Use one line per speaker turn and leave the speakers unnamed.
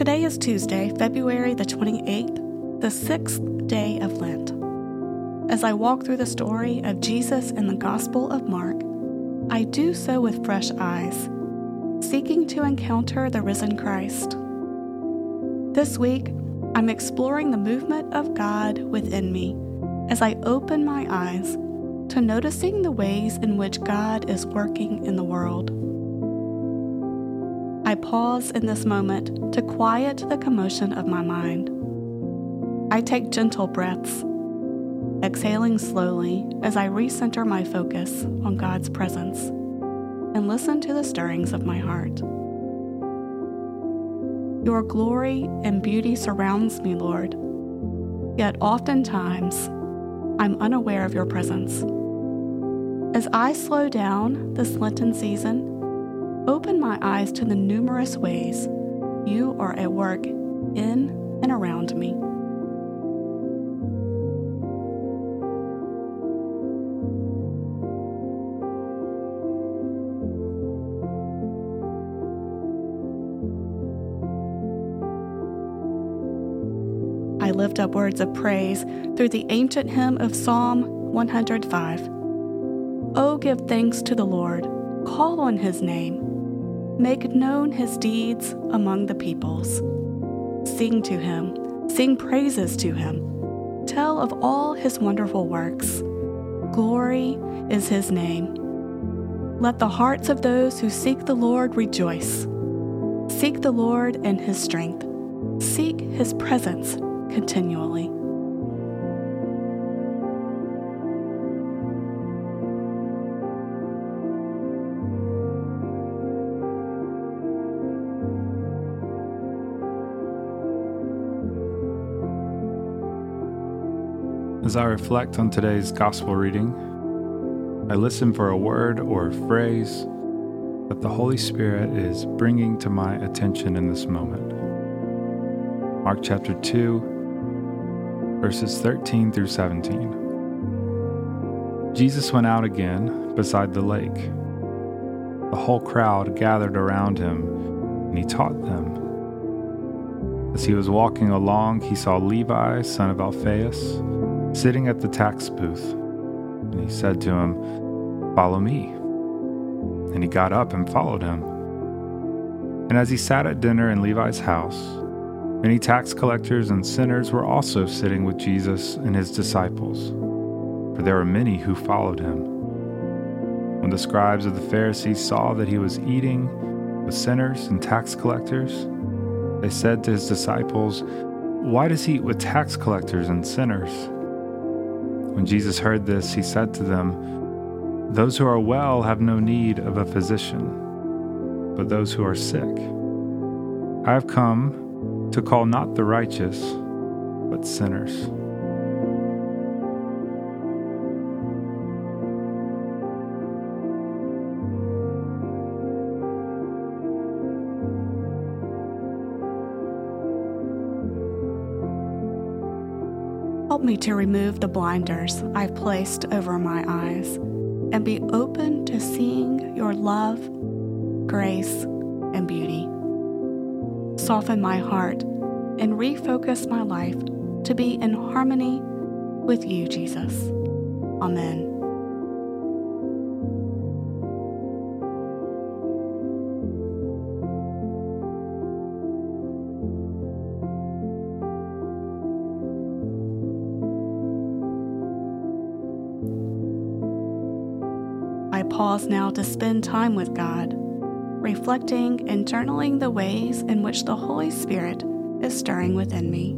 Today is Tuesday, February the 28th, the sixth day of Lent. As I walk through the story of Jesus in the Gospel of Mark, I do so with fresh eyes, seeking to encounter the risen Christ. This week, I'm exploring the movement of God within me as I open my eyes to noticing the ways in which God is working in the world. Pause in this moment to quiet the commotion of my mind. I take gentle breaths, exhaling slowly as I recenter my focus on God's presence and listen to the stirrings of my heart. Your glory and beauty surrounds me, Lord, yet oftentimes I'm unaware of your presence. As I slow down this Lenten season, open my eyes to the numerous ways you are at work in and around me. I lift up words of praise through the ancient hymn of Psalm 105. Oh, give thanks to the Lord, call on his name, make known his deeds among the peoples. Sing to him, sing praises to him, tell of all his wonderful works. Glory is his name. Let the hearts of those who seek the Lord rejoice. Seek the Lord and his strength. Seek his presence continually.
As I reflect on today's gospel reading, I listen for a word or a phrase that the Holy Spirit is bringing to my attention in this moment. Mark chapter 2, verses 13 through 17. Jesus went out again beside the lake. The whole crowd gathered around him, and he taught them. As he was walking along, he saw Levi, son of Alphaeus, sitting at the tax booth, and he said to him, Follow me. And he got up and followed him. And as he sat at dinner in Levi's house, many tax collectors and sinners were also sitting with Jesus and his disciples, for there were many who followed him. When the scribes of the Pharisees saw that he was eating with sinners and tax collectors, they said to his disciples, Why does he eat with tax collectors and sinners? When Jesus heard this, he said to them, Those who are well have no need of a physician, but those who are sick. I have come to call not the righteous, but sinners.
Help me to remove the blinders I've placed over my eyes and be open to seeing your love, grace, and beauty. Soften my heart and refocus my life to be in harmony with you, Jesus. Amen. Pause now to spend time with God, reflecting and journaling the ways in which the Holy Spirit is stirring within me.